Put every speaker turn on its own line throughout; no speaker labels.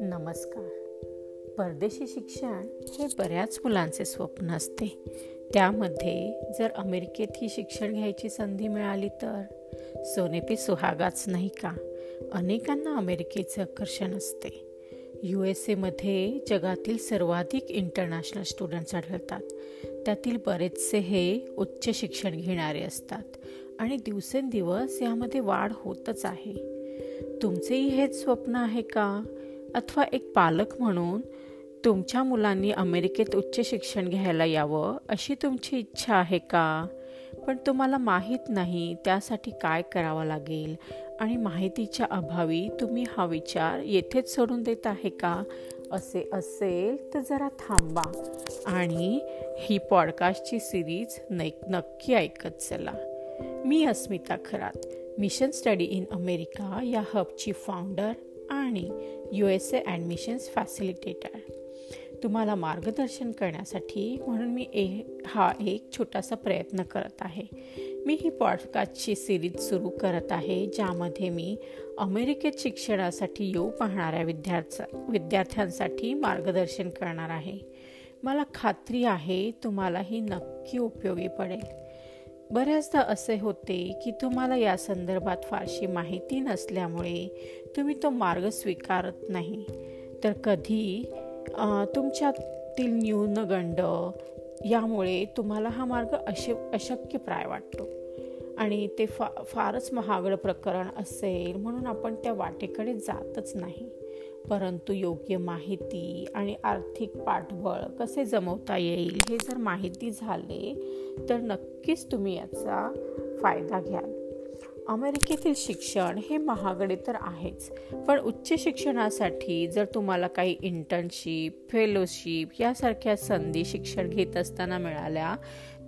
नमस्कार. परदेशी शिक्षण हे बऱ्याच मुलांचे स्वप्न असते. त्यामध्ये जर अमेरिकेत ही शिक्षण घ्यायची संधी मिळाली तर? सोनेपी सुहागाच नाही का? अनेकांना अमेरिकेचे आकर्षण असते. यू एस एमध्ये जगातील सर्वाधिक इंटरनॅशनल स्टुडंट्स आढळतात. त्यातील बरेचसे हे उच्च शिक्षण घेणारे असतात. आणि दिवसेंदिवस यामध्ये वाढ होतच आहे. तुमचेही हेच स्वप्न आहे का? अथवा एक पालक म्हणून तुमच्या मुलांनी अमेरिकेत उच्च शिक्षण घ्यायला यावं अशी तुमची इच्छा आहे का? पण तुम्हाला माहीत नाही त्यासाठी काय करावं लागेल आणि माहितीच्या अभावी तुम्ही हा विचार येथेच सोडून देत आहे का? असे असेल तर जरा थांबा आणि ही पॉडकास्टची सिरीज नक्की ऐकत चला. मी Asmita Kharat. Mission study in America या हबची फाउंडर आणि U S A admissions facilitator तुम्हाला मार्गदर्शन करण्यासाठी म्हणून मी ए हा एक छोटासा प्रयत्न करत आहे. मी ही पॉडकास्टची सिरीज सुरू करत आहे ज्यामध्ये मी अमेरिकेत शिक्षणासाठी येऊ पाहणाऱ्या विद्यार्थ्या विद्यार्थ्यांसाठी मार्गदर्शन करणार आहे. मला खात्री आहे तुम्हाला ही नक्की उपयोगी पडेल. बऱ्याचदा असे होते की तुम्हाला या संदर्भात फारशी माहिती नसल्यामुळे तुम्ही तो मार्ग स्वीकारत नाही. तर कधी तुमच्यातील न्यूनगंड यामुळे तुम्हाला हा मार्ग अशे अशक्यप्राय वाटतो. आणि ते फा फारच महागडं प्रकरण असेल म्हणून आपण त्या वाटेकडे जातच नाही. परंतु योग्य माहिती आणि आर्थिक पाठबळ कसे जमवता येईल हे जर माहिती झाले तर नक्कीच तुम्ही याचा फायदा घ्याल. अमेरिकेतील शिक्षण हे महागडे तर आहेच. पण उच्च शिक्षणासाठी जर तुम्हाला काही इंटर्नशिप फेलोशिप यासारख्या संधी शिक्षण घेत असताना मिळाल्या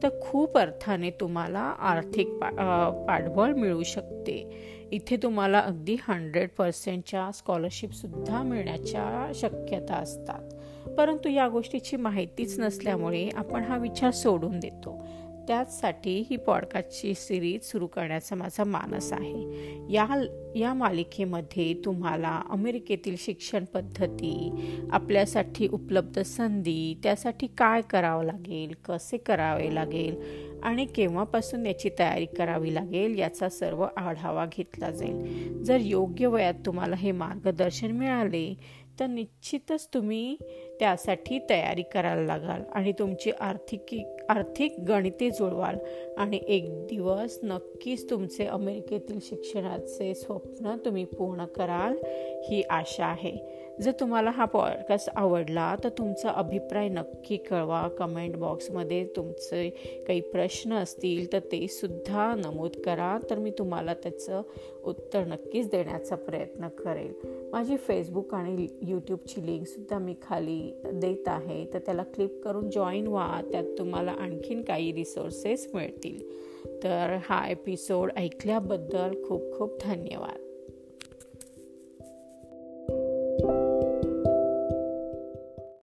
तर खूप अर्थाने तुम्हाला आर्थिक पा पाठबळ मिळू शकते. इथे तुम्हाला अगदी हंड्रेड पर्सेंटच्या स्कॉलरशिपसुद्धा मिळण्याच्या शक्यता असतात. परंतु या गोष्टीची माहितीच नसल्यामुळे आपण हा विचार सोडून देतो. त्याचसाठी ही पॉडकास्टची सिरीज सुरू करण्याचा माझा मानस आहे. या या मालिकेमध्ये तुम्हाला अमेरिकेतील शिक्षण पद्धती आपल्यासाठी उपलब्ध संधी त्यासाठी काय करावं लागेल कसे करावे लागेल आणि केव्हापासून याची तयारी करावी लागेल याचा सर्व आढावा घेतला जाईल. जर योग्य वयात तुम्हाला हे मार्गदर्शन मिळाले तर निश्चितच तुम्ही त्यासाठी तयारी करायला लागाल आणि तुमची आर्थिक आर्थिक गणिते जुळवाल. आणि एक दिवस नक्कीच तुमचे अमेरिकेतील शिक्षणाचे स्वप्न तुम्ही पूर्ण कराल ही आशा आहे. जर तुम्हाला हा पॉडकास्ट आवडला तर तुमचा अभिप्राय नक्की कळवा. कमेंट बॉक्समध्ये तुमचे काही प्रश्न असतील तर ते सुद्धा नमूद करा. तर मी तुम्हाला त्याचं उत्तर नक्कीच देण्याचा प्रयत्न करेल. माझी फेसबुक आणि यूट्यूबची लिंकसुद्धा मी खाली देत आहे. तर त्याला क्लिक करून जॉईन व्हा. त्यात तुम्हाला आणखीन काही रिसोर्सेस मिळतील. तर हा एपिसोड ऐकल्याबद्दल खूप खूप धन्यवाद.